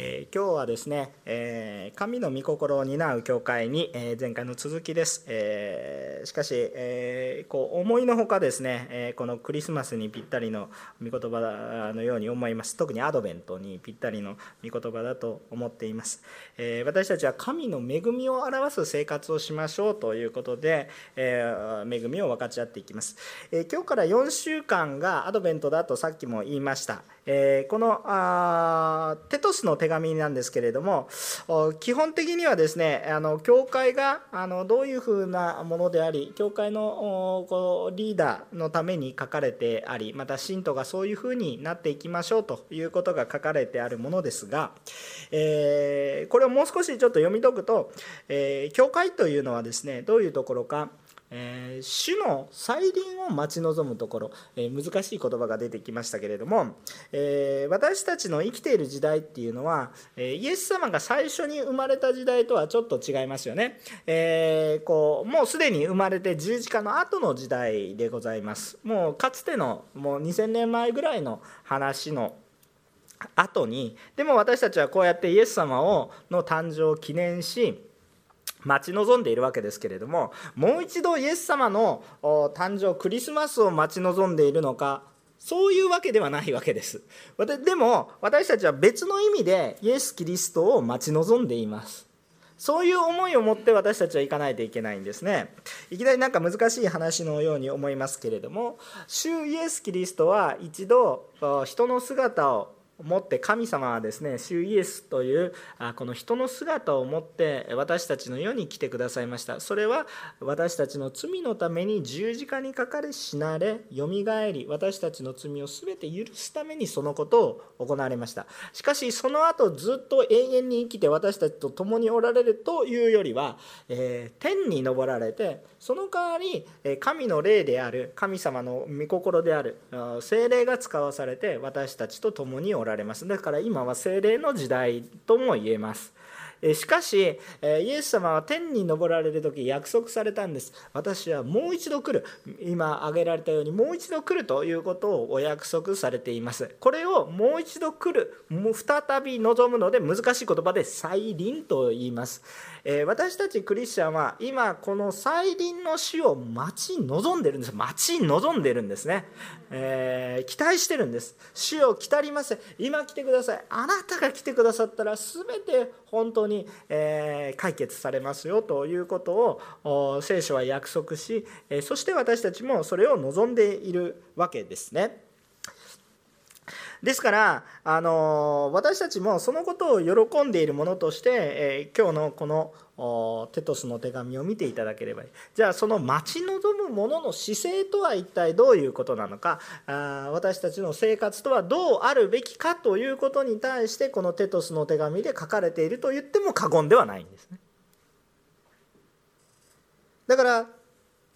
えー、今日はですね、えー、神の御心を担う教会に、えー、前回の続きです、えしかし、えこう思いのほかですね、えこのクリスマスにぴったりの御言葉のように思います。特にアドベントにぴったりの御言葉だと思っています、え私たちは神の恵みを表す生活をしましょうということで、え恵みを分かち合っていきます、え今日から4週間がアドベントだとさっきも言いました。えこのあテトスの手紙なんですけれども基本的にはですねあの教会があのどういうふうなものであり教会のこうリーダーのために書かれてありまた信徒がそういうふうになっていきましょうということが書かれてあるものですが、えーこれをもう少しちょっと読み解くと、え教会というのはですねどういうところかえー、主の再臨を待ち望むところ、えー、難しい言葉が出てきましたけれども、えー、私たちの生きている時代っていうのは、えイエス様が最初に生まれた時代とはちょっと違いますよね、えこうもうすでに生まれて十字架の後の時代でございます。もうかつてのもう2000年前ぐらいの話の後にでも私たちはこうやってイエス様をの誕生を記念し待ち望んでいるわけですけれどももう一度イエス様の誕生クリスマスを待ち望んでいるのかそういうわけではないわけです。でも私たちは別の意味でイエス・キリストを待ち望んでいます。そういう思いを持って私たちは行かないといけないんですね。いきなりなんか難しい話のように思いますけれども主イエス・キリストは一度人の姿を持って神様はですね主イエスというこの人の姿を持って私たちの世に来てくださいました。それは私たちの罪のために十字架にかかれ死なれよみがえり私たちの罪を全て許すためにそのことを行われました。しかしその後ずっと永遠に生きて私たちと共におられるというよりは、えー、天に昇られてその代わり神の霊である神様の御心である精霊が使わされて私たちと共におられます。だから今は精霊の時代とも言えます。しかしイエス様は天に昇られる時約束されたんです。私はもう一度来る。今挙げられたようにもう一度来るということをお約束されています。これをもう一度来るもう再び望むので難しい言葉で再臨と言います。え私たちクリスチャンは今この再臨の死を待ち望んでるんです。待ち望んでるんですね、えー、期待してるんです。死を来たりませ今来てください。あなたが来てくださったら全て本当に、え解決されますよということを聖書は約束しえそして私たちもそれを望んでいるわけですね。ですから、あの私たちもそのことを喜んでいるものとして、えー、今日のこのテトスの手紙を見ていただければいいじゃあその待ち望むものの姿勢とは一体どういうことなのかあ私たちの生活とはどうあるべきかということに対してこのテトスの手紙で書かれていると言っても過言ではないんですね。だから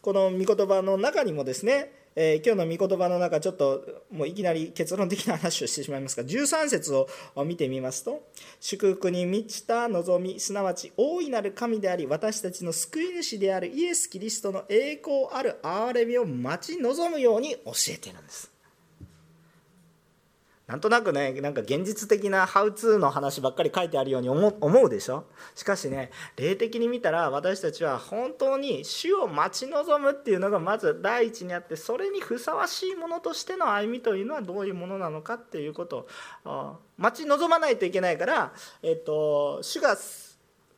この御言葉の中にもですねえー、今日の御言葉の中ちょっともういきなり結論的な話をしてしまいますが13節を見てみますと祝福に満ちた望みすなわち大いなる神であり私たちの救い主であるイエス・キリストの栄光ある憐れみを待ち望むように教えているんです。なんとなくねなんか現実的なハウツーの話ばっかり書いてあるように思うでしょ？しかしね霊的に見たら私たちは本当に主を待ち望むっていうのがまず第一にあってそれにふさわしいものとしての歩みというのはどういうものなのかっていうことを待ち望まないといけないから、えっと、主が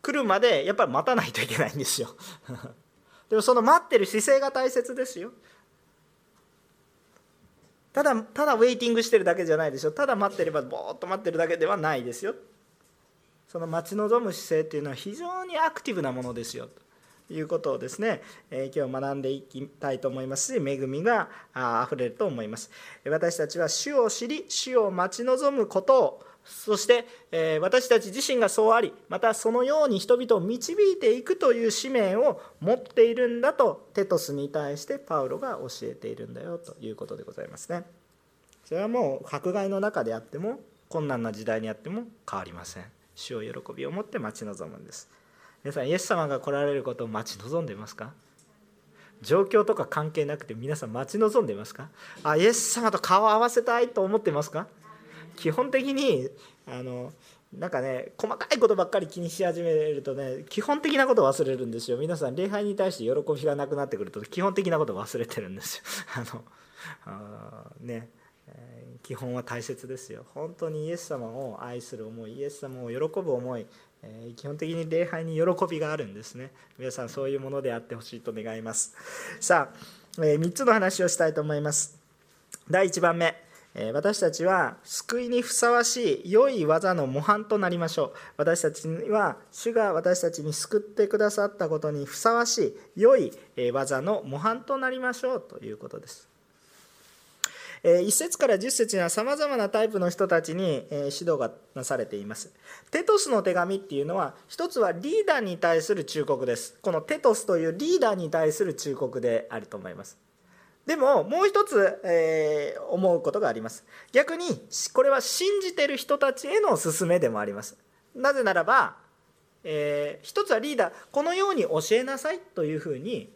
来るまでやっぱり待たないといけないんですよ。でもその待ってる姿勢が大切ですよ。ただただウェイティングしてるだけじゃないでしょ。ただ待ってればぼーっと待ってるだけではないですよ。その待ち望む姿勢っていうのは非常にアクティブなものですよ。ということをですね、えー、今日学んでいきたいと思いますし恵みがあふれると思います。私たちは主を知り主を待ち望むことをそして、え私たち自身がそうありまたそのように人々を導いていくという使命を持っているんだとテトスに対してパウロが教えているんだよということでございますね。それはもう迫害の中であっても困難な時代にあっても変わりません。主を喜びを持って待ち望むんです。皆さんイエス様が来られることを待ち望んでいますか？状況とか関係なくて皆さん待ち望んでいますか？あイエス様と顔を合わせたいと思ってますか？基本的にあのなんかね細かいことばっかり気にし始めるとね基本的なことを忘れるんですよ。皆さん礼拝に対して喜びがなくなってくると基本的なことを忘れてるんですよ。あのあね基本は大切ですよ。本当にイエス様を愛する思いイエス様を喜ぶ思い基本的に礼拝に喜びがあるんですね。皆さんそういうものであってほしいと願います。さあ3つの話をしたいと思います。第1番目。私たちは救いにふさわしい良い技の模範となりましょう。私たちは主が私たちに救ってくださったことにふさわしい良い技の模範となりましょう。ということです。1節から10節にはさまざまなタイプの人たちに指導がなされています。テトスの手紙っていうのは一つはリーダーに対する忠告です。このテトスというリーダーに対する忠告であると思います。でももう一つ、えー、思うことがあります。逆にこれは信じてる人たちへの勧めでもあります。なぜならば、えー、一つはリーダーこのように教えなさいというふうに、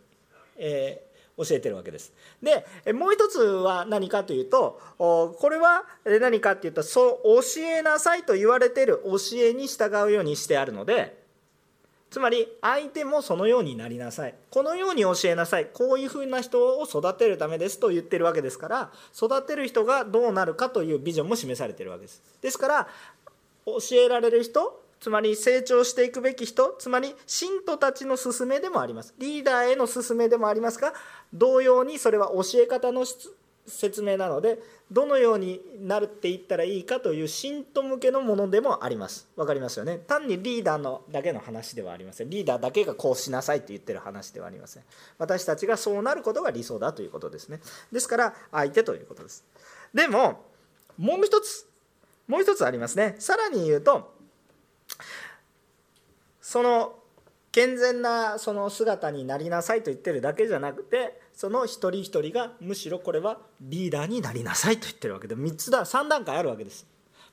えー、教えてるわけです。でもう一つは何かというとこれは何かっていうとそう教えなさいと言われてる教えに従うようにしてあるのでつまり相手もそのようになりなさい。このように教えなさい。こういうふうな人を育てるためですと言ってるわけですから育てる人がどうなるかというビジョンも示されているわけです。ですから教えられる人つまり成長していくべき人つまり信徒たちの勧めでもあります。リーダーへの勧めでもありますが同様にそれは教え方の質説明なのでどのようになるって言ったらいいかという信徒向けのものでもあります。分かりますよね。単にリーダーのだけの話ではありません。リーダーだけがこうしなさいって言ってる話ではありません。私たちがそうなることが理想だということですね。ですから相手ということです。でももう一つもう一つありますね。さらに言うとその健全なその姿になりなさいと言ってるだけじゃなくてその一人一人がむしろこれはリーダーになりなさいと言ってるわけで3つだ3段階あるわけです。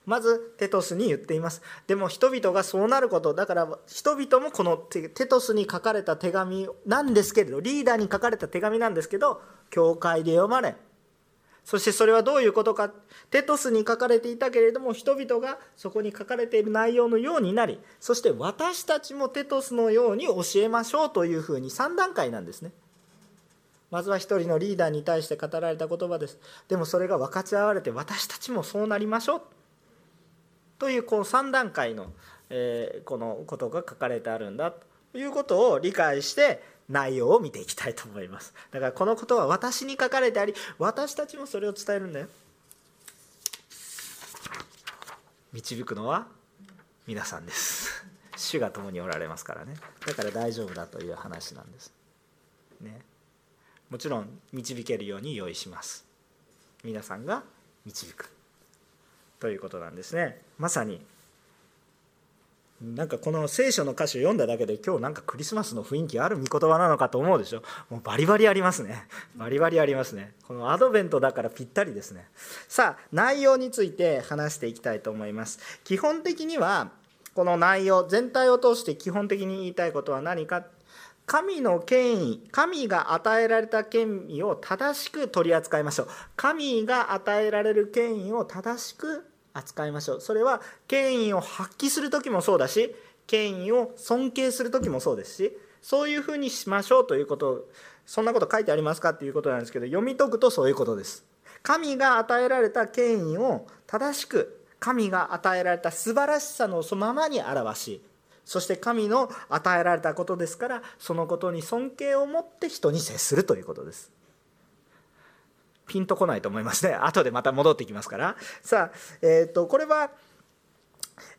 まずテトスに言っています。でも人々がそうなることだから人々もこのテトスに書かれた手紙なんですけれどリーダーに書かれた手紙なんですけど教会で読まれそしてそれはどういうことか。テトスに書かれていたけれども人々がそこに書かれている内容のようになりそして私たちもテトスのように教えましょうというふうに3段階なんですね。まずは一人のリーダーに対して語られた言葉です。でもそれが分かち合われて私たちもそうなりましょう。というこう3段階の、えー、このことが書かれてあるんだ。ということを理解して内容を見ていきたいと思います。だからこのことは私に書かれてあり私たちもそれを伝えるんだよ。導くのは皆さんです。主が共におられますからね。だから大丈夫だという話なんです。ね。もちろん導けるように用意します。皆さんが導く。ということなんですね。まさに。なんかこの聖書の歌詞を読んだだけで今日なんかクリスマスの雰囲気ある御言葉なのかと思うでしょ。もうバリバリありますね。バリバリありますね。このアドベントだからぴったりですね。さあ内容について話していきたいと思います。基本的にはこの内容全体を通して基本的に言いたいことは何か神の権威神が与えられた権威を正しく取り扱いましょう。神が与えられる権威を正しく扱いましょう。それは権威を発揮する時もそうだし権威を尊敬する時もそうですしそういうふうにしましょうということそんなこと書いてありますかっていうことなんですけど読み解くとそういうことです。神が与えられた権威を正しく神が与えられた素晴らしさのそのままに表しそして神の与えられたことですからそのことに尊敬を持って人に接するということです。ピンとこないと思いますね。後でまた戻ってきますから。さあ、えーと、これは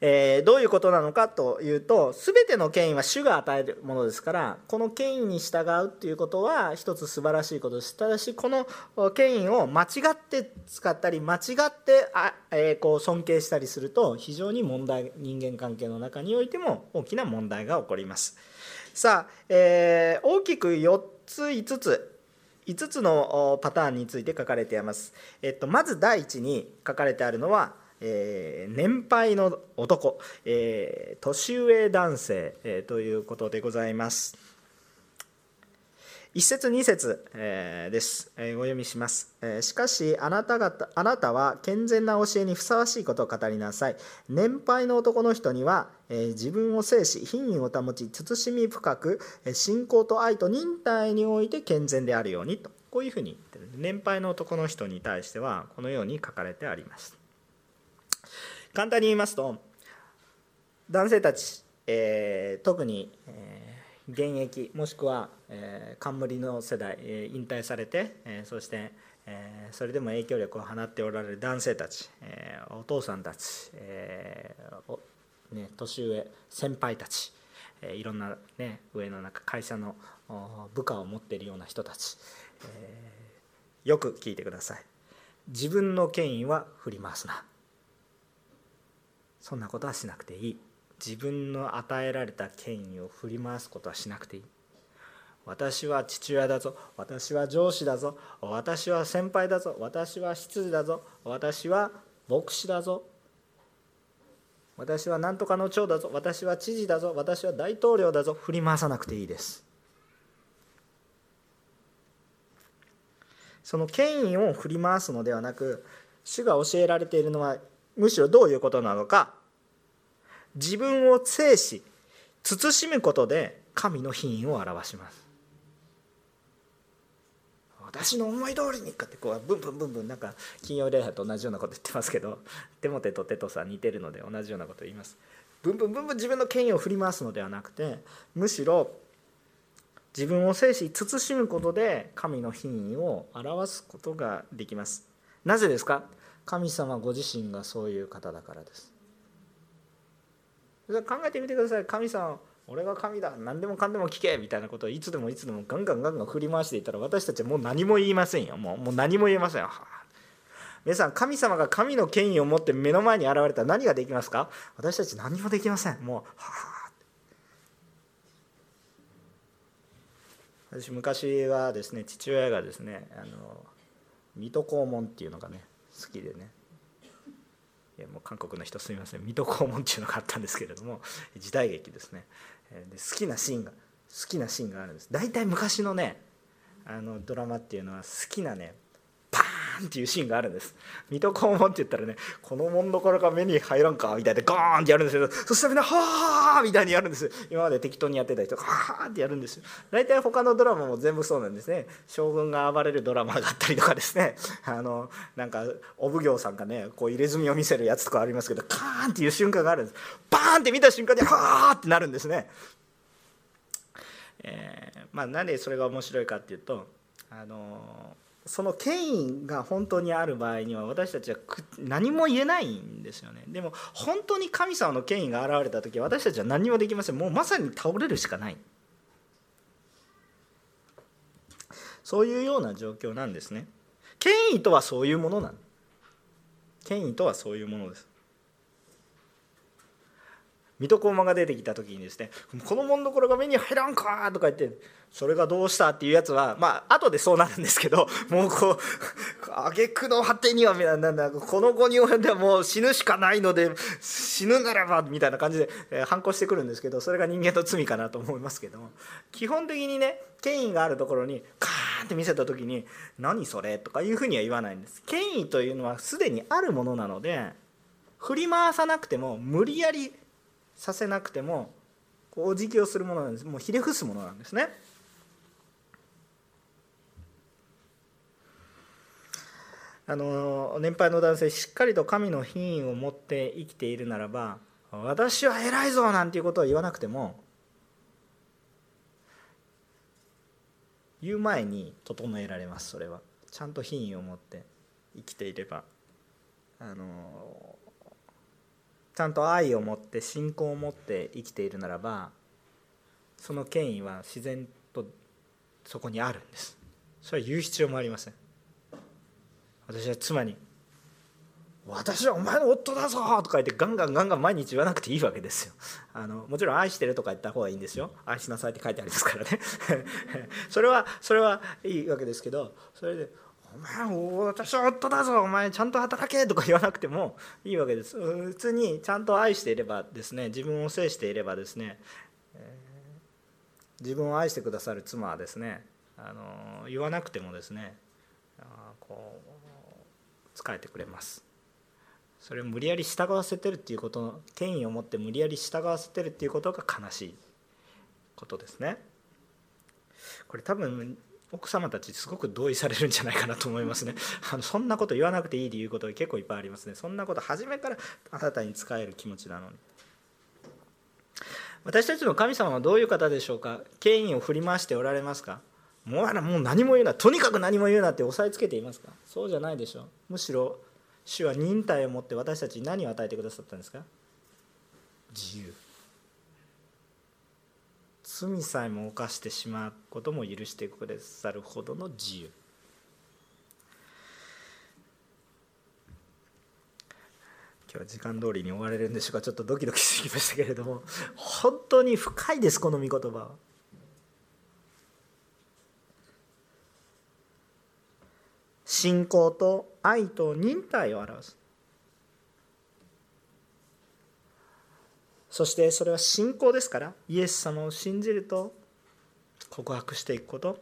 えー、どういうことなのかというと全ての権威は主が与えるものですからこの権威に従うっていうことは一つ素晴らしいことです。ただしこの権威を間違って使ったり間違ってあ、えー、こう尊敬したりすると非常に問題人間関係の中においても大きな問題が起こります。さあ、えー、大きく4つ5つ5つのパターンについて書かれています、えっと、まず第一に書かれてあるのはえー、年配の男、えー、年上男性、えー、ということでございます。一節二節、えー、です、えー、お読みします、えー、しかしあなた方あなたは健全な教えにふさわしいことを語りなさい。年配の男の人には、えー、自分を制し品位を保ち慎み深く信仰と愛と忍耐において健全であるようにと。こういうふうに言ってる。年配の男の人に対してはこのように書かれてあります。簡単に言いますと男性たち、えー、特に、えー現役もしくは、えー、冠の世代、え、引退されて、え、そして、え、それでも影響力を放っておられる男性たち、え、お父さんたち、えーね、年上先輩たち、え、いろんな、ね、上の中会社の部下を持っているような人たち、え、よく聞いてください。自分の権威は振り回すな。そんなことはしなくていい。自分の与えられた権威を振り回すことはしなくていい。私は父親だぞ。私は上司だぞ。私は先輩だぞ。私は執事だぞ。私は牧師だぞ。私は何とかの長だぞ。私は知事だぞ。私は大統領だぞ。振り回さなくていいです。その権威を振り回すのではなく主が教えられているのはむしろどういうことなのか。自分を制し慎むことで神の品位を表します。私の思い通りにかってこうブンブンブンブンなんか金曜礼拝と同じようなこと言ってますけどテモテとテトさ似てるので同じようなこと言います。ブンブンブンブン自分の権威を振り回すのではなくてむしろ自分を制し慎むことで神の品位を表すことができます。なぜですか？神様ご自身がそういう方だからです。考えてみてください。神様俺が神だ。何でもかんでも聞け。みたいなことをいつでもいつでもガンガンガンガン振り回していたら私たちはもう何も言いませんよ。もうもう何も言えませんよ。皆さん神様が神の権威を持って目の前に現れたら何ができますか？私たち何もできません。もうはあ私昔はですね父親がですねあの水戸黄門っていうのがね好きでね。いやもう韓国の人すみません。水戸黄門っていうのがあったんですけれども時代劇ですね。で好きなシーンが好きなシーンがあるんです。大体昔のねあのドラマっていうのは好きなねンっていうシーンがあるんです。水戸黄門って言ったらねこのもんどころが目に入らんかみたいでゴーンってやるんですけどそしたらみんなはあみたいにやるんです今まで適当にやってた人がはあってやるんですよ。大体他のドラマも全部そうなんですね。将軍が暴れるドラマがあったりとかですね。あのなんかお奉行さんがねこう入れ墨を見せるやつとかありますけどカーンっていう瞬間があるんです。バーンって見た瞬間にはあってなるんですね。えー、まあなんでそれが面白いかっていうとあのその権威が本当にある場合には私たちは何も言えないんですよね。でも本当に神様の権威が現れた時私たちは何もできません。もうまさに倒れるしかない。そういうような状況なんですね。権威とはそういうものなん権威とはそういうものです。水戸黄門が出てきた時にですね「このもんどころが目に入らんか!」とか言ってそれがどうしたっていうやつはまあ後でそうなるんですけど もうこう挙句の果てにはなんだこの後に及んではもう死ぬしかないので死ぬならばみたいな感じで、え反抗してくるんですけどそれが人間の罪かなと思いますけども基本的にね権威があるところにカーンって見せた時に「何それ?」とかいうふうには言わないんです。権威というのはすでにあるものなので振り回さなくても無理やりさせなくてもお辞儀をするものなんですもうひれ伏すものなんですね。あの年配の男性しっかりと神の品位を持って生きているならば私は偉いぞなんていうことを言わなくても言う前に整えられますそれはちゃんと品位を持って生きていればあのちゃんと愛を持って信仰を持って生きているならばその権威は自然とそこにあるんです。それは言う必要もありません。私は妻に「私はお前の夫だぞ!」とか言ってガンガンガンガン毎日言わなくていいわけですよ。あのもちろん「愛してる」とか言った方がいいんですよ「愛しなさい」って書いてありますからね。それはそれはいいわけですけどそれでお前私は夫だぞお前ちゃんと働けとか言わなくてもいいわけです。普通にちゃんと愛していればですね自分を制していればですね、自分を愛してくださる妻はですねあの言わなくてもですねこう仕えてくれます。それを無理やり従わせてるっていうこと権威を持って無理やり従わせてるっていうことが悲しいことですね。これ多分奥様たちすごく同意されるんじゃないかなと思いますね。あのそんなこと言わなくていい理由こと結構いっぱいありますね。そんなこと初めからあなたに使える気持ちなのに。私たちの神様はどういう方でしょうか？権威を振り回しておられますか？もうもう何も言うな。とにかく何も言うなって押さえつけていますか？そうじゃないでしょう。むしろ主は忍耐を持って私たちに何を与えてくださったんですか？自由。罪さえも犯してしまうことも許してくださるほどの自由。今日は時間通りに終われるんでしょうか。ちょっとドキドキしてきましたけれども。本当に深いですこの御言葉。は。信仰と愛と忍耐を表す。そしてそれは信仰ですからイエス様を信じると告白していくこと。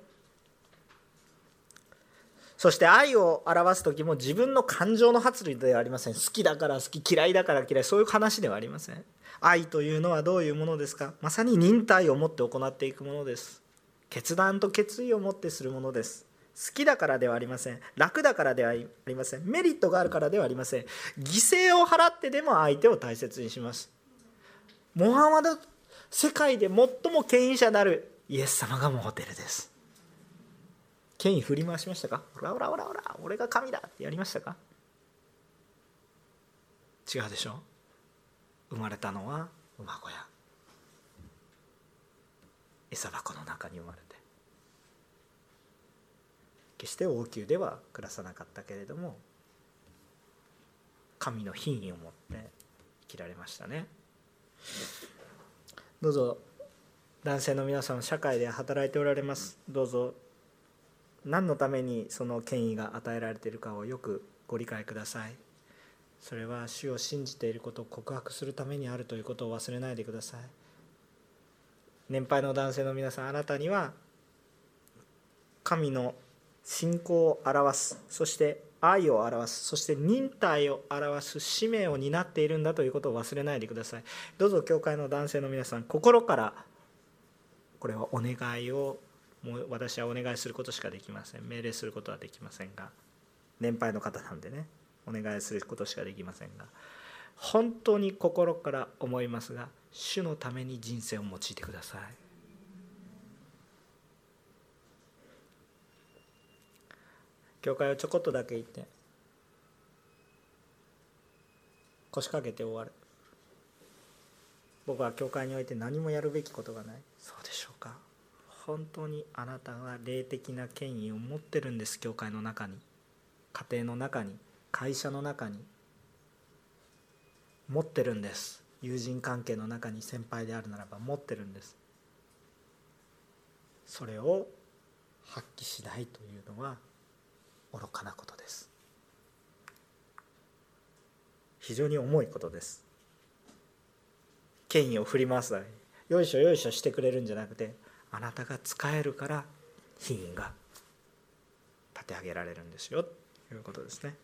そして愛を表す時も自分の感情の発露ではありません。好きだから好き嫌いだから嫌いそういう話ではありません。愛というのはどういうものですか。まさに忍耐を持って行っていくものです。決断と決意を持ってするものです。好きだからではありません。楽だからではありません。メリットがあるからではありません。犠牲を払ってでも相手を大切にします。モハマド世界で最も権威者なるイエス様がモデルです。権威振り回しましたか？オラオラオラオラ俺が神だってやりましたか？違うでしょ？生まれたのは馬小屋。餌箱の中に生まれて。決して王宮では暮らさなかったけれども神の品位を持って生きられましたね。どうぞ男性の皆さん社会で働いておられます。どうぞ何のためにその権威が与えられているかをよくご理解ください。それは主を信じていることを告白するためにあるということを忘れないでください。年配の男性の皆さんあなたには神の信仰を表す。そして愛を表すそして忍耐を表す使命を担っているんだということを忘れないでください。どうぞ教会の男性の皆さん心からこれはお願いをもう私はお願いすることしかできません。命令することはできませんが。年配の方なんでね。お願いすることしかできませんが。本当に心から思いますが主のために人生を用いてください。教会をちょこっとだけ行って腰掛けて終わる。僕は教会において何もやるべきことがない。そうでしょうか。本当にあなたが霊的な権威を持ってるんです教会の中に。家庭の中に会社の中に。持ってるんです。友人関係の中に先輩であるならば持ってるんです。それを発揮しないというのは愚かなことです。非常に重いことです。権威を振り回すだけ。よいしょよいしょしてくれるんじゃなくてあなたが使えるから品位が立て上げられるんですよ。ということですね。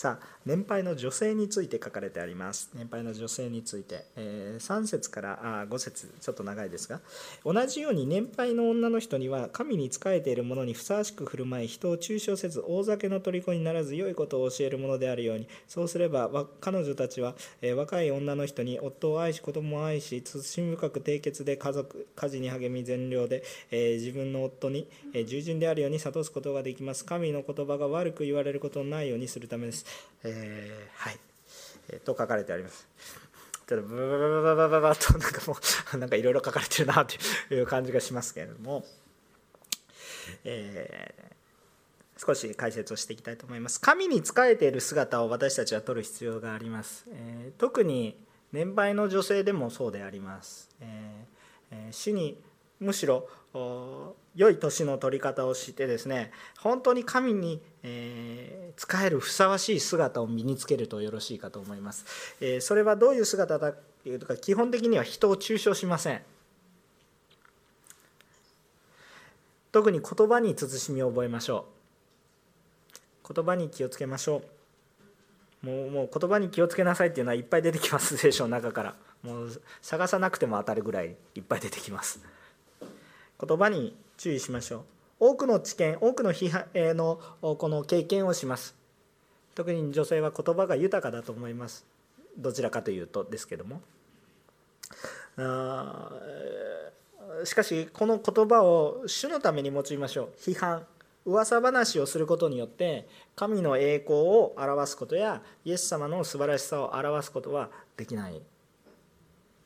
さあ年配の女性について書かれてあります。年配の女性について、えー、3節からあ5節。ちょっと長いですが。同じように年配の女の人には神に仕えている者にふさわしく振る舞い人を抽象せず大酒の虜にならず良いことを教えるものであるように。そうすれば彼女たちは、えー、若い女の人に夫を愛し子供を愛し慎深く締結で家族家事に励み善良で、えー、自分の夫に、え従順であるように諭すことができます。神の言葉が悪く言われることのないようにするためです。えー、はい、えー、と書かれてあります。ちょっとブブブブブブブブとなんかもうなんかいろいろ書かれてるなという感じがしますけれども、えー、少し解説をしていきたいと思います。神に仕えている姿を私たちは取る必要があります。えー、特に年配の女性でもそうであります。えー、主にむしろ良い年の取り方をしてですね本当に神に、えー、仕えるふさわしい姿を身につけるとよろしいかと思います、えー、それはどういう姿だというか基本的には人を中傷しません。特に言葉に慎みを覚えましょう。言葉に気をつけましょう。もうもう言葉に気をつけなさいっていうのはいっぱい出てきます聖書の中から。もう探さなくても当たるぐらいいっぱい出てきます。言葉に注意しましょう。多くの知見多くの批判のこの経験をします。特に女性は言葉が豊かだと思います。どちらかというとですけども。あしかしこの言葉を主のために用いましょう。批判噂話をすることによって神の栄光を表すことやイエス様の素晴らしさを表すことはできない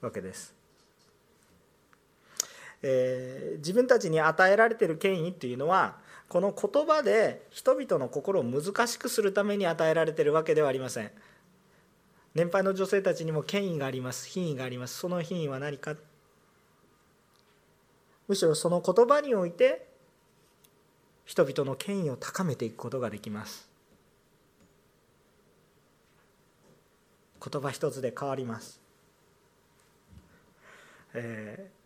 わけです。えー、自分たちに与えられてる権威っていうのはこの言葉で人々の心を難しくするために与えられてるわけではありません。年配の女性たちにも権威があります。品位があります。その品位は何か。むしろその言葉において人々の権威を高めていくことができます。言葉一つで変わります、えー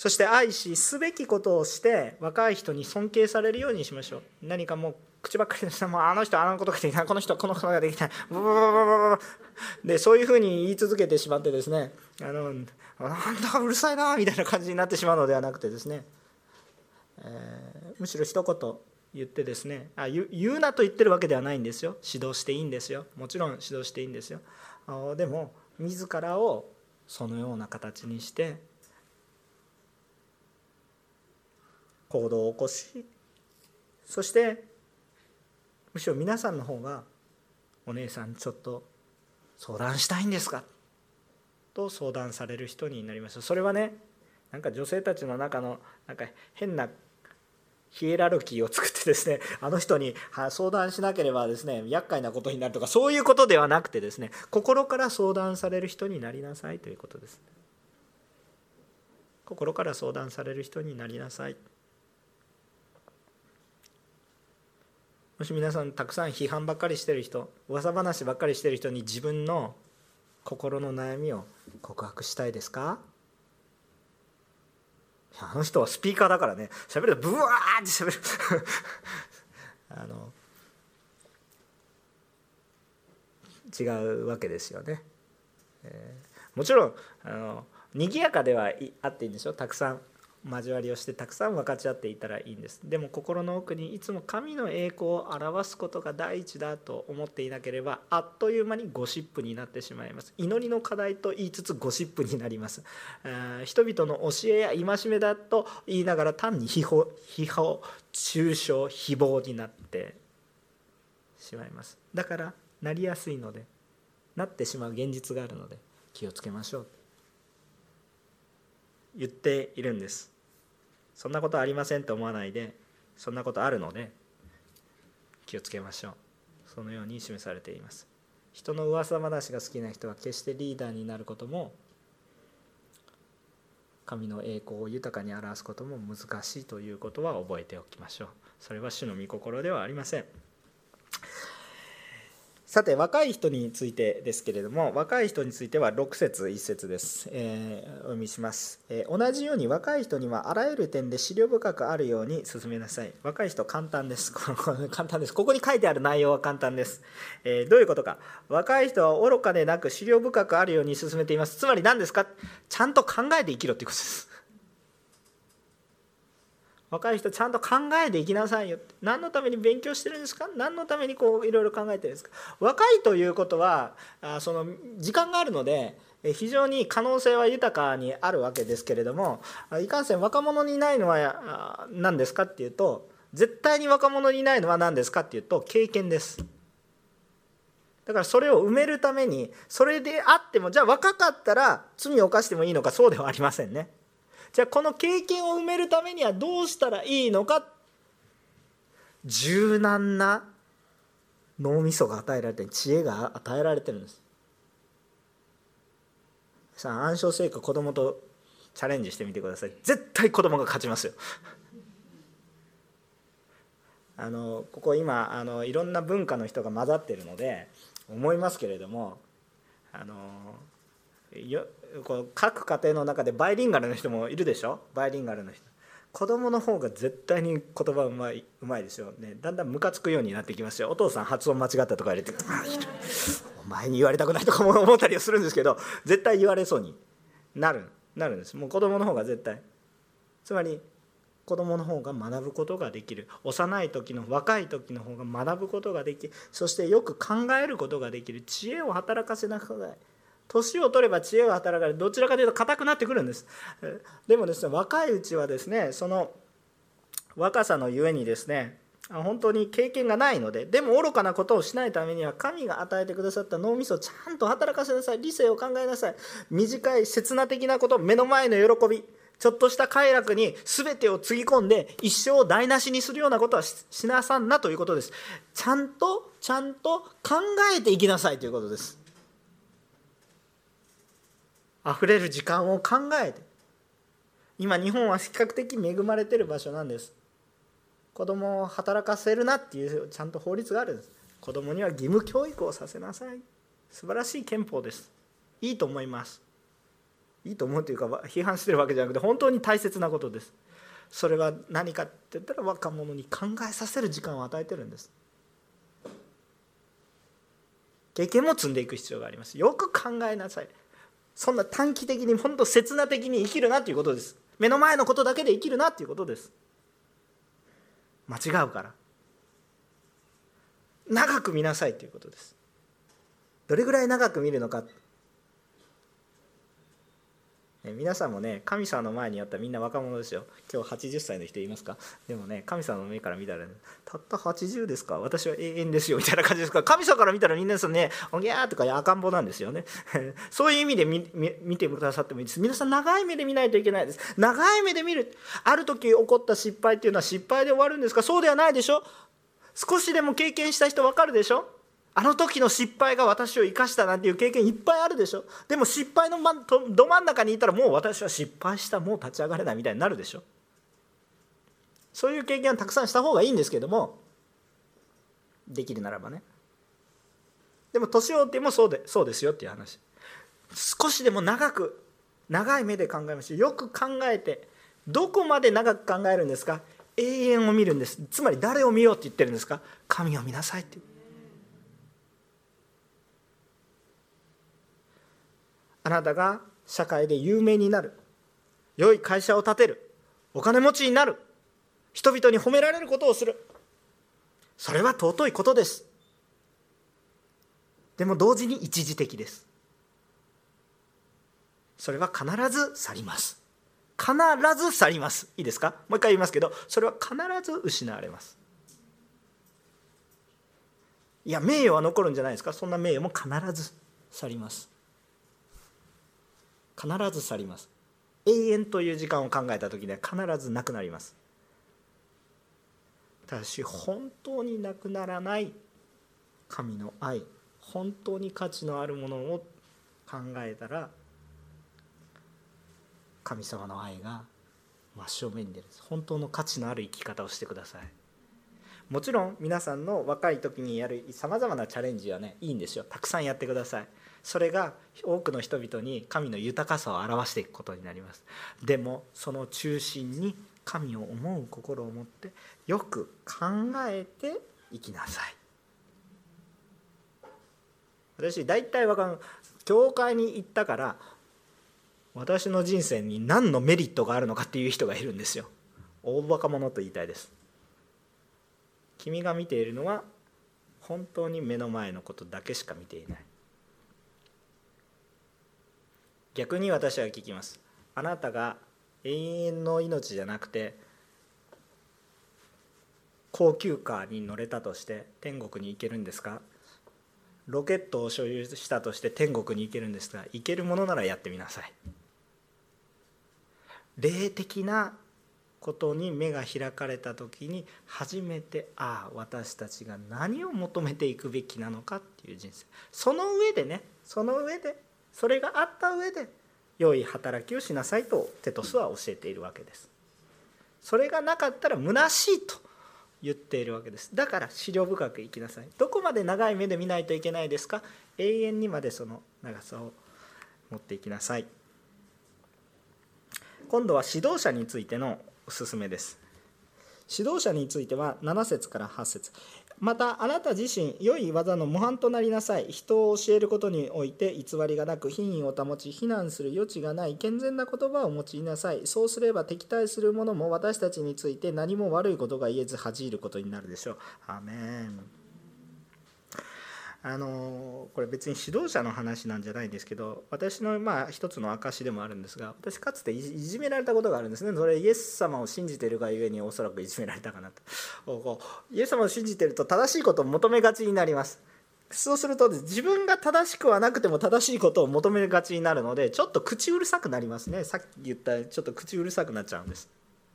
そして愛しすべきことをして若い人に尊敬されるようにしましょう。何かもう口ばっかりでしたもうあの人あのことができないこの人このことができない。でそういうふうに言い続けてしまってですねあのなんだうるさいなみたいな感じになってしまうのではなくてですね、えー、むしろ一言言ってですねあ言うなと言ってるわけではないんですよ指導していいんですよもちろん指導していいんですよでも自らをそのような形にして行動を起こしそしてむしろ皆さんの方が「お姉さんちょっと相談したいんですか?」と相談される人になりましたそれはねなんか女性たちの中のなんか変なヒエラルキーを作ってですねあの人に相談しなければですね厄介なことになるとかそういうことではなくてですね心から相談される人になりなさいということです。心から相談される人になりなさい。もし皆さんたくさん批判ばっかりしてる人噂話ばっかりしてる人に自分の心の悩みを告白したいですか？あの人はスピーカーだからね。喋るとブワーって喋る。あの違うわけですよね、えー、もちろんあの賑やかではあっていいんでしょ？たくさん。交わりをしてたくさん分かち合っていたらいいんです。でも心の奥にいつも神の栄光を表すことが第一だと思っていなければあっという間にゴシップになってしまいます。祈りの課題と言いつつゴシップになります。人々の教えや戒めだと言いながら単に批評批評中傷誹謗になってしまい。ますだからなりやすい。のでなってしまう現実があるので気をつけましょう言っているんです。そんなことありませんと思わないでそんなことあるので気をつけましょう。そのように示されています。人の噂話が好きな人は決してリーダーになることも神の栄光を豊かに表すことも難しいということは覚えておきましょう。それは主の御心ではありません。さて若い人についてですけれども若い人については6節1節です、えー、お読みします、えー、同じように若い人にはあらゆる点で資料深くあるように進めなさい。若い人簡単です。簡単です。ここに書いてある内容は簡単です、えー、どういうことか。若い人は愚かでなく資料深くあるように進めています。つまり何ですか？ちゃんと考えて生きろっていうことです。若い人ちゃんと考えていきなさいよ何のために勉強してるんですか？何のためにこういろいろ考えてるんですか？若いということはあその時間があるので非常に可能性は豊かにあるわけですけれどもいかんせん若者にないのは何ですかっていうと絶対に若者にないのは何ですかっていうと経験です。だからそれを埋めるためにそれであってもじゃあ若かったら罪を犯してもいいのかそうではありませんね。じゃあこの経験を埋めるためにはどうしたらいいのか。柔軟な脳みそが与えられて知恵が与えられてるんです。さあ暗唱聖句子供とチャレンジしてみてください。絶対子供が勝ちますよ。あのここ今あのいろんな文化の人が混ざってるので思いますけれどもあのよこう各家庭の中でバイリンガルの人もいるでしょ？バイリンガルの人。子供の方が絶対に言葉うまいうまいですよね。だんだんムカつくようになってきますよ。お父さん発音間違ったとか言われて お前に言われたくないとかも思ったりはするんですけど絶対言われそうになるなるんです。もう子供の方が絶対。つまり子供の方が学ぶことができる。幼い時の若い時の方が学ぶことができそしてよく考えることができる。知恵を働かせなくない年を取れば知恵が働かれどちらかというと硬くなってくるんです。でもですね若いうちはですねその若さのゆえにですね本当に経験がないのででも愚かなことをしないためには神が与えてくださった脳みそをちゃんと働かせなさい。理性を考えなさい。短い刹那的なこと目の前の喜びちょっとした快楽に全てをつぎ込んで一生を台無しにするようなことはしなさんなということです。ちゃんとちゃんと考えていきなさいということです。溢れる時間を考えて。今日本は比較的恵まれてる場所なんです。子供を働かせるなっていうちゃんと法律があるんです。子供には義務教育をさせなさい。素晴らしい憲法です。いいと思います。いいと思うというか批判してるわけじゃなくて本当に大切なことです。それは何かって言ったら若者に考えさせる時間を与えてるんです。経験も積んでいく必要があります。よく考えなさい。そんな短期的に本当刹那的に生きるなということです。目の前のことだけで生きるなということです。間違うから。長く見なさいということです。どれぐらい長く見るのか。ね、皆さんもね神様の前にやったみんな若者ですよ。今日80歳の人いますか？でもね神様の目から見たら、ね、たった80ですか？私は永遠ですよみたいな感じですか？ら神様から見たらみんなですねおぎゃーとか赤ん坊なんですよね。そういう意味で見見てくださってもいいです。皆さん長い目で見ないといけないです。長い目で見るある時起こった失敗っていうのは失敗で終わるんですか？そうではないでしょ？少しでも経験した人分かるでしょ？あの時の失敗が私を生かしたなんていう経験いっぱいあるでしょ。でも失敗のど真ん中にいたらもう私は失敗した。もう立ち上がれないみたいになるでしょ。そういう経験はたくさんした方がいいんですけども。できるならばね。でも年を追ってもそうでそうですよっていう話。少しでも長く長い目で考えましょう。よく考えてどこまで長く考えるんですか？永遠を見るんです。つまり誰を見ようって言ってるんですか？神を見なさいって。あなたが社会で有名になる。良い会社を建てる。お金持ちになる。人々に褒められることをする。それは尊いことです。でも同時に一時的です。それは必ず去ります。必ず去ります。いいですか？もう一回言いますけどそれは必ず失われます。いや名誉は残るんじゃないですか？そんな名誉も必ず去ります。必ず去ります。永遠という時間を考えた時には必ずなくなります。ただし本当になくならない神の愛本当に価値のあるものを考えたら神様の愛が真正面に出る。本当の価値のある生き方をしてください。もちろん皆さんの若い時にやるさまざまなチャレンジはねいいんですよ。たくさんやってください。それが多くの人々に神の豊かさを表していくことになります。でもその中心に神を思う心を持ってよく考えていきなさい。私大体わかる教会に行ったから私の人生に何のメリットがあるのかっていう人がいるんですよ。大バカ者と言いたいです。君が見ているのは本当に目の前のことだけしか見ていない。逆に私は聞きます。あなたが永遠の命じゃなくて高級カーに乗れたとして天国に行けるんですか？ロケットを所有したとして天国に行けるんですが行けるものならやってみなさい。霊的なことに目が開かれた時に初めてああ私たちが何を求めていくべきなのかっていう人生。その上でねその上でそれがあった上で良い働きをしなさいとテトスは教えているわけです。それがなかったら虚しいと言っているわけです。だから思慮深く生きなさい。どこまで長い目で見ないといけないですか？永遠にまでその長さを持っていきなさい。今度は指導者についてのおすすめです。指導者については7節から8節。またあなた自身良い技の模範となりなさい。人を教えることにおいて偽りがなく品位を保ち非難する余地がない健全な言葉を用いなさい。そうすれば敵対する者も私たちについて何も悪いことが言えず恥じることになるでしょう。アメン。あのこれ別に指導者の話なんじゃないんですけど私のまあ一つの証でもあるんですが私かつていじめられたことがあるんですね。それイエス様を信じてるがゆえにおそらくいじめられたかなと。イエス様を信じてると正しいことを求めがちになります。そうすると自分が正しくはなくても正しいことを求めがちになるのでちょっと口うるさくなりますね。さっき言ったちょっと口うるさくなっちゃうんです。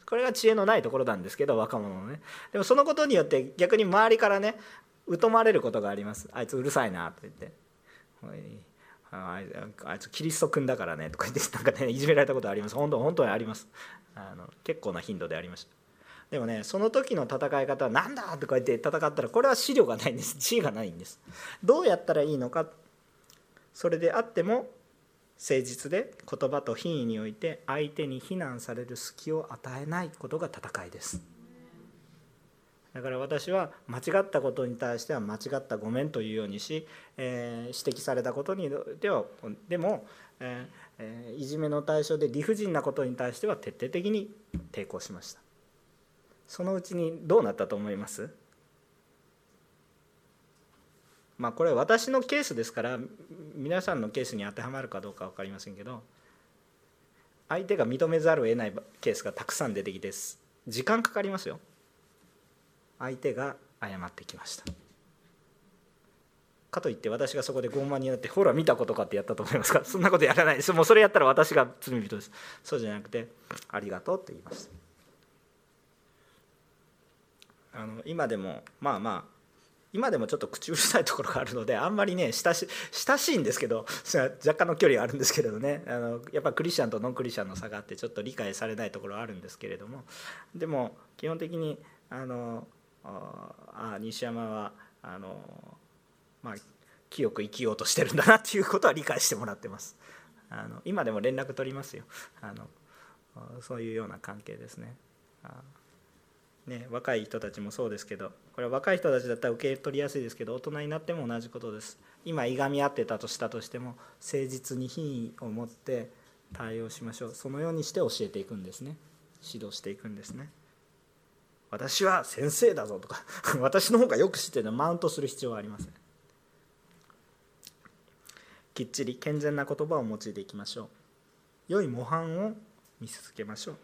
これが知恵のないところなんですけど若者のね。でもそのことによって逆に周りからね疎まれることがあります。あいつうるさいなと言って。あいつキリスト君だからねとか言って なんかねいじめられたことあります。本当本当にあります。あの結構な頻度でありました。でもねその時の戦い方は何だとか言って戦ったらこれは資料がないんです。知恵がないんです。どうやったらいいのか。それであっても誠実で言葉と品位において相手に非難される隙を与えないことが戦いです。だから私は間違ったことに対しては間違ったごめんというようにし、えー、指摘されたことにではでも、えー、いじめの対象で理不尽なことに対しては徹底的に抵抗しました。そのうちにどうなったと思います？まあこれは私のケースですから皆さんのケースに当てはまるかどうか分かりませんけど相手が認めざるを得ないケースがたくさん出てきて時間かかりますよ。相手が謝ってきました。かといって私がそこで傲慢になってほら見たことかってやったと思いますかそんなことやらない。ですもうそれやったら私が罪人です。そうじゃなくてありがとうって言いました。あの今でもまあまあ今でもちょっと口うるさいところがあるのであんまりね親し親しいんですけど若干の距離はあるんですけれどね。あのやっぱクリスチャンとノンクリスチャンの差があってちょっと理解されないところはあるんですけれども。でも基本的にあのあ西山はあの、まあ、清く生きようとしてるんだなっていうことは理解してもらってます。あの今でも連絡取りますよ。あのそういうような関係ですね。ね若い人たちもそうですけどこれは若い人たちだったら受け取りやすいですけど大人になっても同じことです。今いがみ合ってたとしたとしても誠実に品位を持って対応しましょう。そのようにして教えていくんですね。指導していくんですね。私は先生だぞとか私の方がよく知ってるのマウントする必要はありませんきっちり健全な言葉を用いていきましょう。良い模範を見せつけましょう。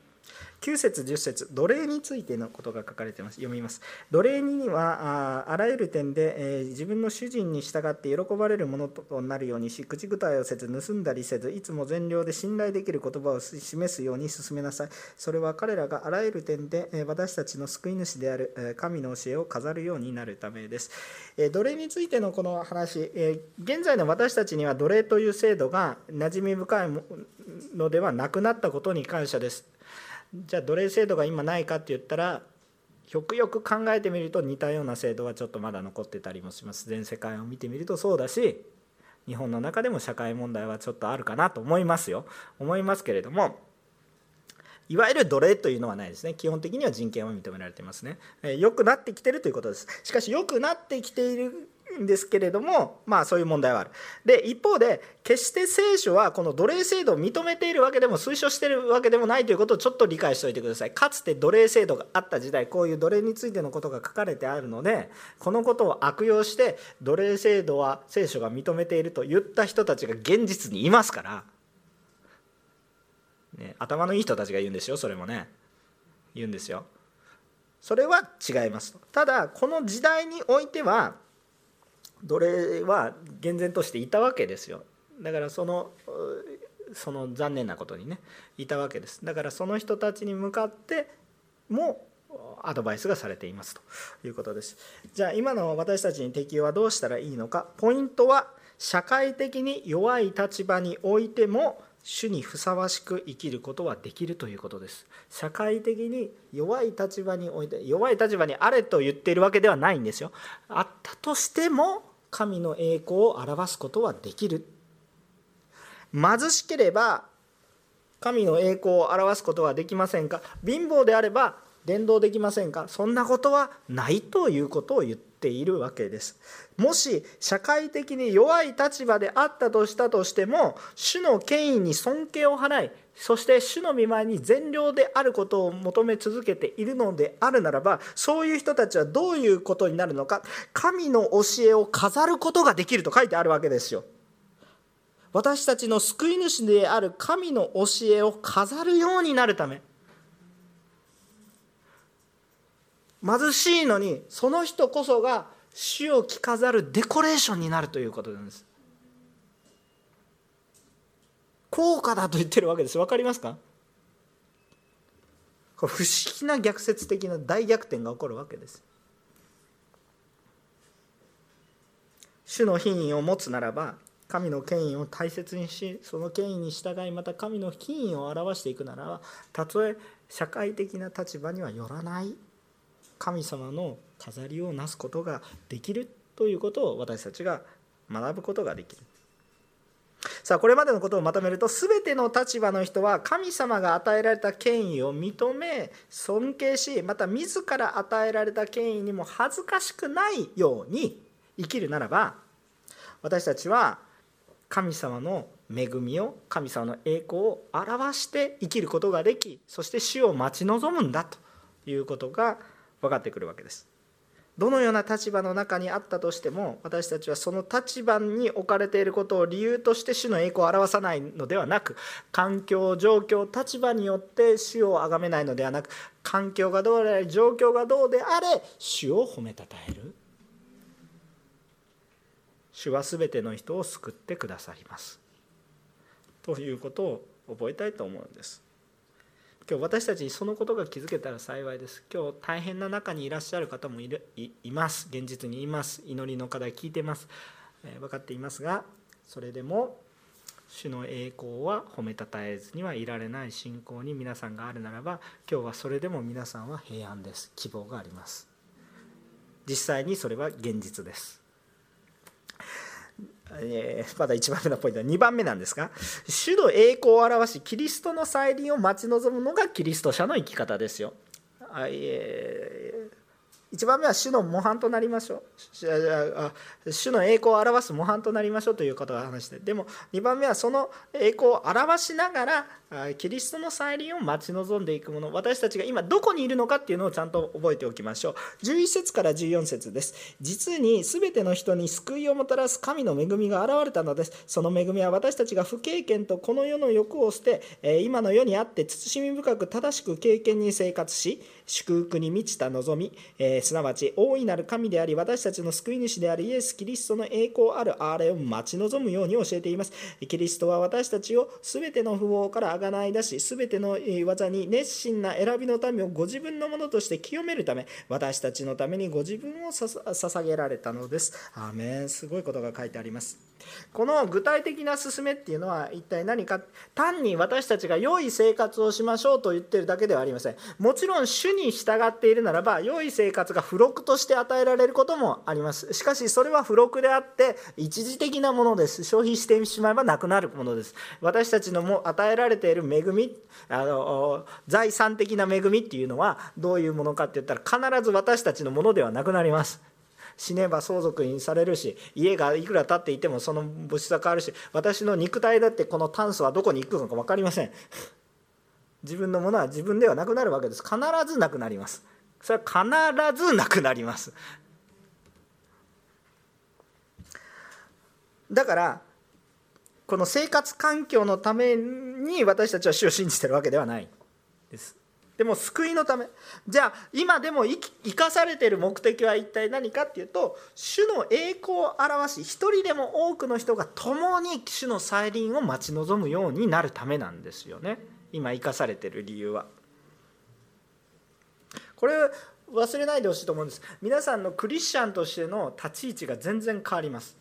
9節10節奴隷についてのことが書かれています。読みます。奴隷にはあらゆる点で、えー、自分の主人に従って喜ばれるものとなるようにし口答えをせず盗んだりせずいつも善良で信頼できる言葉を示すように進めなさい。それは彼らがあらゆる点で、えー、私たちの救い主である、えー、神の教えを飾るようになるためです、え奴隷についてのこの話、え現在の私たちには奴隷という制度が馴染み深いのではなくなったことに感謝です。じゃあ奴隷制度が今ないかって言ったらよくよく考えてみると似たような制度はちょっとまだ残ってたりもします。全世界を見てみるとそうだし日本の中でも社会問題はちょっとあるかなと思いますよ。思いますけれどもいわゆる奴隷というのはないですね。基本的には人権は認められていますね。良くなってきてるということです。しかし良くなってきているんですけれどもまあそういう問題はある。で一方で決して聖書はこの奴隷制度を認めているわけでも推奨しているわけでもないということをちょっと理解しておいてください。かつて奴隷制度があった時代こういう奴隷についてのことが書かれてあるのでこのことを悪用して奴隷制度は聖書が認めていると言った人たちが現実にいますから、ね、頭のいい人たちが言うんですよそれもね。言うんですよ。それは違いますただこの時代においては奴隷は厳然としていたわけですよ。だからそのその残念なことにねいたわけです。だからその人たちに向かってもアドバイスがされていますと。いうことです。じゃあ今の私たちに適用はどうしたらいいのか。ポイントは社会的に弱い立場においても主にふさわしく生きることはできるということです。社会的に弱い立場において弱い立場にあれと言っているわけではないんですよ。あったとしても神の栄光を表すことはできる。貧しければ神の栄光を表すことはできませんか。貧乏であれば伝道できませんか。そんなことはないということを言っているわけです。もし社会的に弱い立場であったとしたとしても主の権威に尊敬を払いそして主の御前に善良であることを求め続けているのであるならばそういう人たちはどういうことになるのか神の教えを飾ることができると書いてあるわけですよ。私たちの救い主である神の教えを飾るようになるため。貧しいのにその人こそが死を着飾るデコレーションになるということなんです。高価だと言ってるわけです。分かりますか？不思議な逆説的な大逆転が起こるわけです。主の品位を持つならば神の権威を大切にしその権威に従いまた神の品位を表していくならばたとえ社会的な立場にはよらない神様の飾りをなすことができるということを私たちが学ぶことができる。さあこれまでのことをまとめると全ての立場の人は神様が与えられた権威を認め尊敬しまた自ら与えられた権威にも恥ずかしくないように生きるならば私たちは神様の恵みを神様の栄光を表して生きることができそして死を待ち望むんだということが分かってくるわけです。どのような立場の中にあったとしても私たちはその立場に置かれていることを理由として主の栄光を表さないのではなく環境状況立場によって主を崇めないのではなく環境がどうであれ状況がどうであれ主を褒めたたえる。主は全ての人を救ってくださります。ということを覚えたいと思うんです。今日私たちにそのことが気づけたら幸いです。今日大変な中にいらっしゃる方もいるいます。現実にいます。祈りの課題聞いてます、えー、分かっていますがそれでも主の栄光は褒めたたえずにはいられない信仰に皆さんがあるならば今日はそれでも皆さんは平安です。希望があります。実際にそれは現実です。えー、まだ1番目のポイントは2番目なんですが主の栄光を表しキリストの再臨を待ち望むのがキリスト者の生き方ですよ。え1番目は主の模範となりましょう。主の栄光を表す模範となりましょうということが話して。でも2番目はその栄光を表しながらキリストの再臨を待ち望んでいくもの。私たちが今どこにいるのかっていうのをちゃんと覚えておきましょう。11節から14節です。実に全ての人に救いをもたらす神の恵みが現れたのです。その恵みは私たちが不経験とこの世の欲を捨て今の世にあって慎み深く正しく経験に生活し祝福に満ちた望み、えー、すなわち大いなる神であり私たちの救い主であるイエス・キリストの栄光あるあれを待ち望むように教えています。キリストは私たちを全ての不法からあがない出し全ての技に熱心な選びの民をご自分のものとして清めるため私たちのためにご自分を捧げられたのです。アーメン。すごいことが書いてあります。この具体的な勧めっていうのは一体何か。単に私たちが良い生活をしましょうと言ってるだけではありません。もちろん主にに従っているならば良い生活が付録として与えられることもあります。しかしそれは付録であって一時的なものです。消費してしまえばなくなるものです。私たちのも与えられている恵みあの財産的な恵みっていうのはどういうものかって言ったら必ず私たちのものではなくなります。死ねば相続にされるし家がいくら経っていてもその物質は変わるし私の肉体だってこの炭素はどこに行くのか分かりません。自分のものは自分ではなくなるわけです。必ずなくなります。それは必ずなくなります。だからこの生活環境のために私たちは主を信じてるわけではないです。でも救いのため。じゃあ今でも生かされている目的は一体何かっていうと主の栄光を表し一人でも多くの人が共に主の再臨を待ち望むようになるためなんですよね。今生かされてる理由は。これ忘れないでほしいと思うんです。皆さんのクリスチャンとしての立ち位置が全然変わります。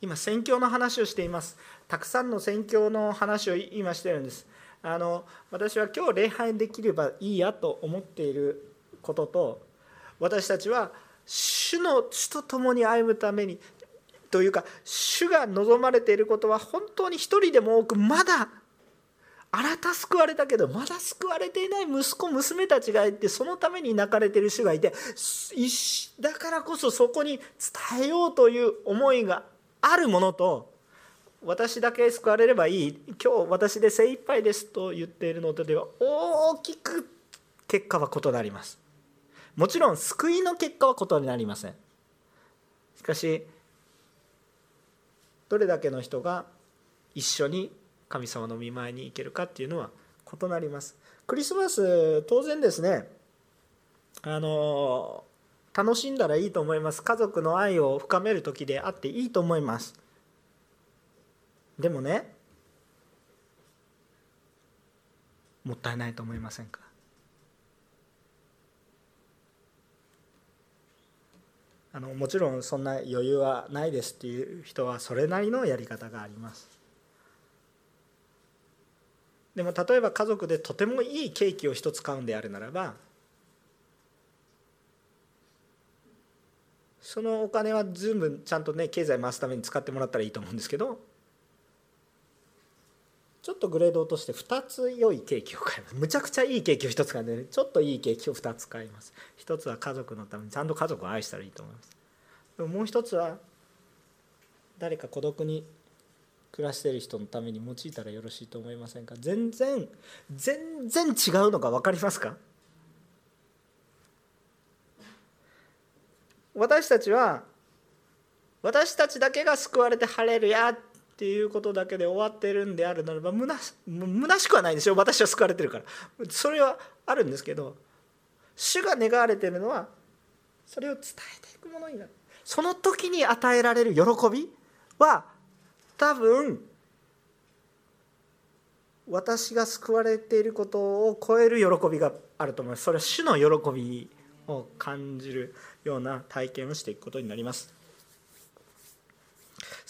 今宣教の話をしています。たくさんの宣教の話を今してるんです。あの私は今日礼拝できればいいやと思っていることと私たちは主の主と共に歩むためにというか主が望まれていることは本当に一人でも多くまだあなた救われたけどまだ救われていない息子娘たちがいてそのために泣かれている主がいてだからこそそこに伝えようという思いがあるものと私だけ救われればいい今日私で精一杯ですと言っているのとでは大きく結果は異なります。もちろん救いの結果は異なりません。しかしどれだけの人が一緒に神様の見舞いに行けるかっていうのは異なります。クリスマス当然ですねあの楽しんだらいいと思います。家族の愛を深める時であっていいと思います。でもねもったいないと思いませんか？あのもちろんそんな余裕はないですっていう人はそれなりのやり方があります。でも例えば家族でとてもいいケーキを一つ買うんであるならばそのお金は全部ちゃんとね経済回すために使ってもらったらいいと思うんですけどちょっとグレード落として2つ良いケーキを買います。むちゃくちゃいいケーキを1つ買うんで、ね、ちょっといいケーキを2つ買います。1つは家族のためにちゃんと家族を愛したらいいと思います。でももう1つは誰か孤独に暮らしている人のために用いたらよろしいと思いませんか？全然全然違うのが分かりますか？私たちは私たちだけが救われて晴れるやっていうことだけで終わってるんであるならばむな虚しくはないでしょ私は救われてるから。それはあるんですけど主が願われてるのはそれを伝えていくものになる。その時に与えられる喜びは多分私が救われていることを超える喜びがあると思います。それは主の喜びを感じるような体験をしていくことになります。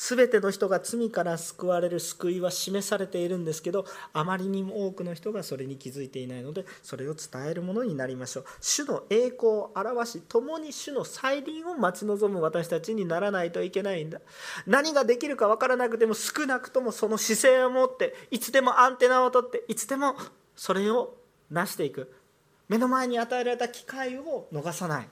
全ての人が罪から救われる救いは示されているんですけどあまりにも多くの人がそれに気づいていないのでそれを伝えるものになりましょう。主の栄光を表し共に主の再臨を待ち望む私たちにならないといけないんだ。何ができるか分からなくても少なくともその姿勢を持っていつでもアンテナを取っていつでもそれを成していく。目の前に与えられた機会を逃さない。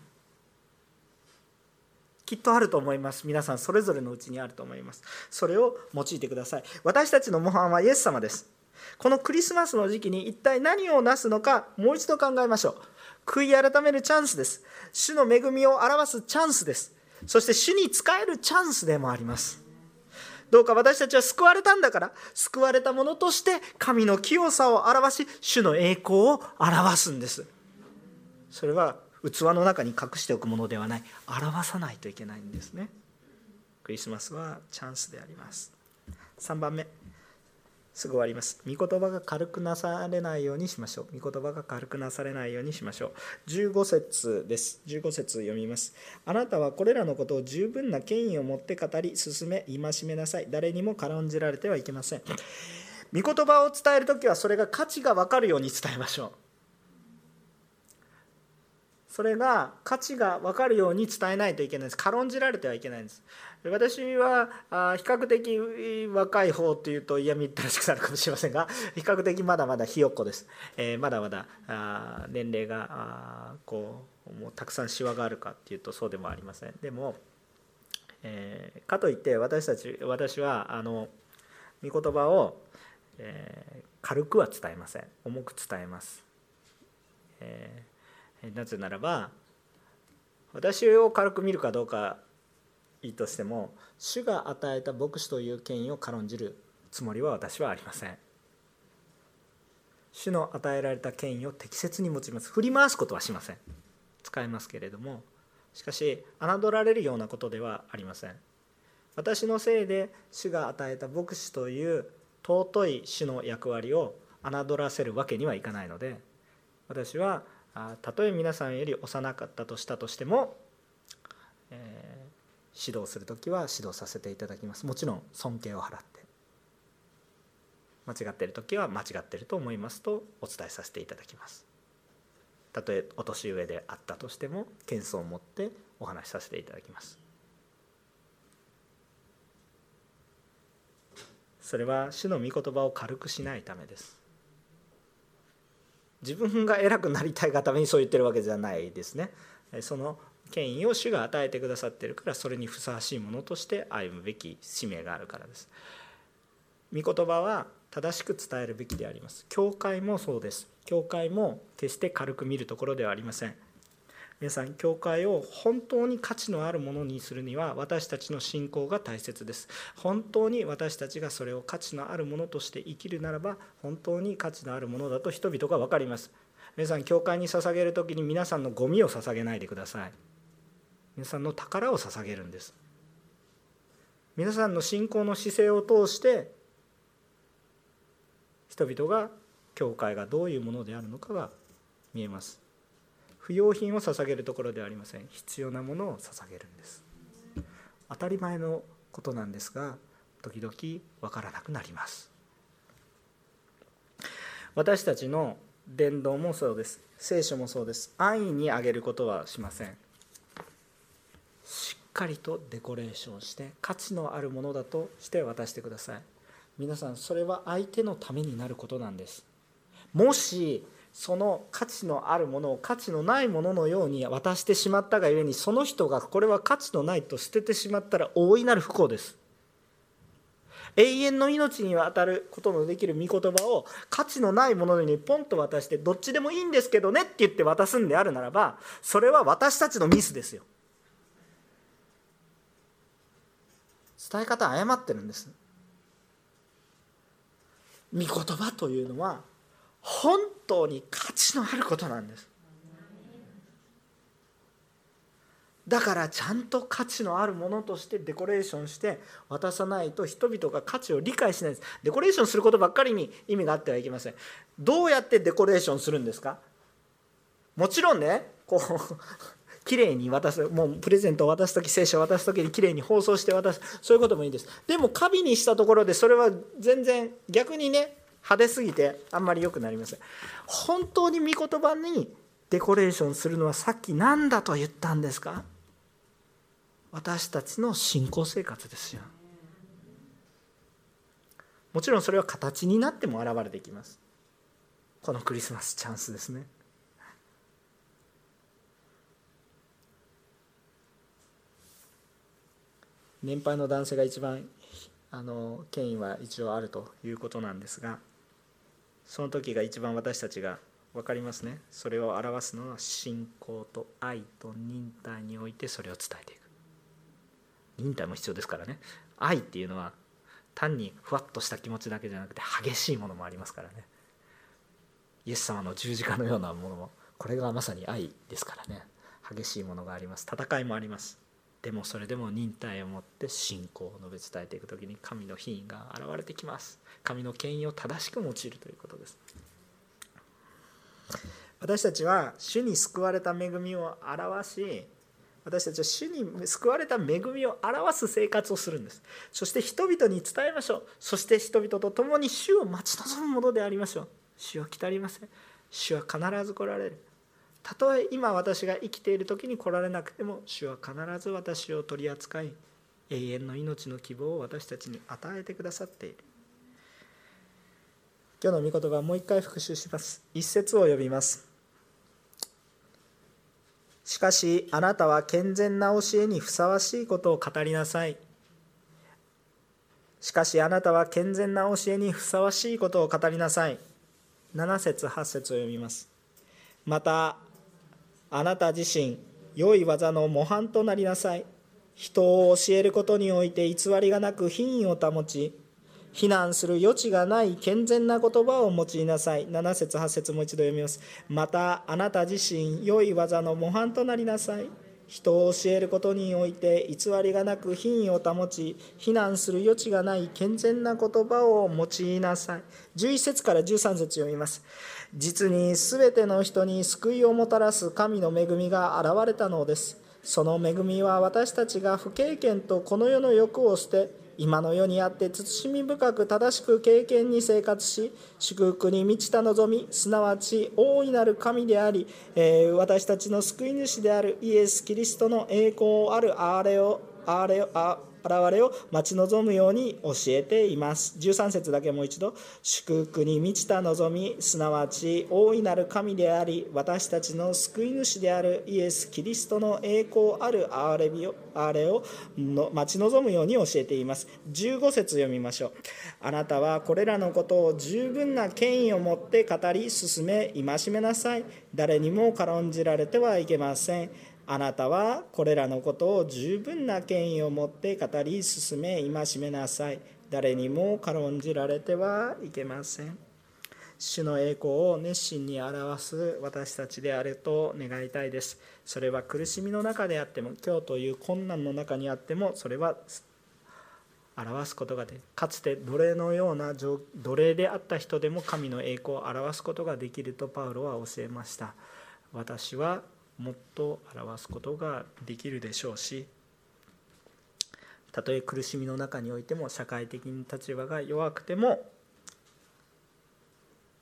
きっとあると思います。皆さんそれぞれのうちにあると思います。それを用いてください。私たちの模範はイエス様です。このクリスマスの時期に一体何をなすのかもう一度考えましょう。悔い改めるチャンスです。主の恵みを表すチャンスです。そして主に仕えるチャンスでもあります。どうか私たちは救われたんだから救われたものとして神の清さを表し主の栄光を表すんです。それは器の中に隠しておくものではない。表さないといけないんですね。クリスマスはチャンスであります。3番目。すぐ終わります。御言葉が軽くなされないようにしましょう。御言葉が軽くなされないようにしましょう。15節です。15節読みます。あなたはこれらのことを十分な権威を持って語り進め戒めなさい。誰にも軽んじられてはいけません。御言葉を伝える時はそれが価値が分かるように伝えましょう。それが価値が分かるように伝えないといけないです。軽んじられてはいけないんです。私は比較的若い方というと嫌みったらしくなるかもしれませんが比較的まだまだひよっこです、えー、まだまだ年齢がこうもうたくさんしわがあるかっていうとそうでもありません。でも、えー、かといって私たち私はあの御言葉を、えー、軽くは伝えません。重く伝えます、えーなぜならば私を軽く見るかどうかいいとしても主が与えた牧師という権威を軽んじるつもりは私はありません。主の与えられた権威を適切に持ちます。振り回すことはしません。使えますけれどもしかし侮られるようなことではありません。私のせいで主が与えた牧師という尊い主の役割を侮らせるわけにはいかないので私はたとえ皆さんより幼かったとしたとしても、えー、指導する時は指導させていただきます。もちろん尊敬を払って。間違ってる時は間違ってると思いますとお伝えさせていただきます。たとえお年上であったとしても謙遜を持ってお話しさせていただきます。それは主の御言葉を軽くしないためです。自分が偉くなりたいがためにそう言ってるわけじゃないですね。その権威を主が与えてくださっているからそれにふさわしいものとして歩むべき使命があるからです。御言葉は正しく伝えるべきであります。教会もそうです。教会も決して軽く見るところではありません。皆さん教会を本当に価値のあるものにするには私たちの信仰が大切です。本当に私たちがそれを価値のあるものとして生きるならば本当に価値のあるものだと人々が分かります。皆さん教会に捧げる時に皆さんのゴミを捧げないでください皆さんの宝を捧げるんです。皆さんの信仰の姿勢を通して人々が教会がどういうものであるのかが見えます。不要品を捧げるところではありません。必要なものを捧げるんです。当たり前のことなんですが時々分からなくなります。私たちの伝道もそうです。聖書もそうです。安易にあげることはしません。しっかりとデコレーションして価値のあるものだとして渡してください。皆さんそれは相手のためになることなんです。もしその価値のあるものを価値のないもののように渡してしまったがゆえにその人がこれは価値のないと捨ててしまったら大いなる不幸です。永遠の命にわたることのできる御言葉を価値のないものにポンと渡してどっちでもいいんですけどねって言って渡すんであるならばそれは私たちのミスですよ。伝え方誤ってるんです。御言葉というのは本当に価値のあることなんです。だからちゃんと価値のあるものとしてデコレーションして渡さないと人々が価値を理解しないです。デコレーションすることばっかりに意味があってはいけません。どうやってデコレーションするんですか？もちろんねこうきれいに渡すもうプレゼントを渡す時聖書を渡す時にきれいに包装して渡すそういうこともいいです。でもカビにしたところでそれは全然逆にね派手すぎてあんまり良くなりません。本当に御言葉にデコレーションするのはさっき何だと言ったんですか？私たちの信仰生活ですよ。もちろんそれは形になっても現れてきます。このクリスマスチャンスですね。年配の男性が一番あの権威は一応あるということなんですが。その時が一番私たちが分かりますね。それを表すのは信仰と愛と忍耐においてそれを伝えていく。忍耐も必要ですからね。愛っていうのは単にふわっとした気持ちだけじゃなくて激しいものもありますからね。イエス様の十字架のようなものもこれがまさに愛ですからね。激しいものがあります。戦いもあります。でもそれでも忍耐を持って信仰を述べ伝えていく時に神の品位が現れてきます。神の権威を正しく用いるということです。私たちは主に救われた恵みを表し私たちは主に救われた恵みを表す生活をするんです。そして人々に伝えましょう。そして人々と共に主を待ち望むものでありましょう。主は来たりません。主は必ず来られる。たとえ今私が生きている時に来られなくても主は必ず私を取り扱い永遠の命の希望を私たちに与えてくださっている。今日の御言葉をもう一回復習します。一節を読みます。しかしあなたは健全な教えにふさわしいことを語りなさい。しかしあなたは健全な教えにふさわしいことを語りなさい。7節8節を読みます。またあなた自身良い技の模範となりなさい人を教えることにおいて偽りがなく品位を保ち非難する余地がない健全な言葉を用いなさい。7節8節もう一度読みます。また、あなた自身、良い技の模範となりなさい。人を教えることにおいて偽りがなく品位を保ち非難する余地がない健全な言葉を用いなさい11節から13節読みます実にすべての人に救いをもたらす神の恵みが現れたのです。その恵みは私たちが不経験とこの世の欲を捨て今の世にあって慎み深く正しく経験に生活し祝福に満ちた望みすなわち大いなる神であり、えー、私たちの救い主であるイエス・キリストの栄光あるあれをあれあれを待ち望むように教えています。13節だけもう一度。祝福に満ちた望みすなわち大いなる神であり私たちの救い主であるイエス・キリストの栄光ある憐れみをあれをの待ち望むように教えています。15節読みましょう。あなたはこれらのことを十分な権威を持って語り進め戒めなさい。誰にも軽んじられてはいけません。あなたはこれらのことを十分な権威を持って語り進め戒めなさい。誰にも軽んじられてはいけません。主の栄光を熱心に表す私たちであると願いたいです。それは苦しみの中であっても今日という困難の中にあってもそれは表すことができかつて奴隷のような奴隷であった人でも神の栄光を表すことができるとパウロは教えました。私はもっと表すことができるでしょうしたとえ苦しみの中においても社会的に立場が弱くても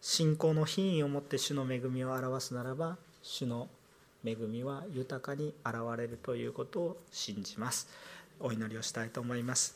信仰の品位を持って主の恵みを表すならば主の恵みは豊かに現れるということを信じます。お祈りをしたいと思います。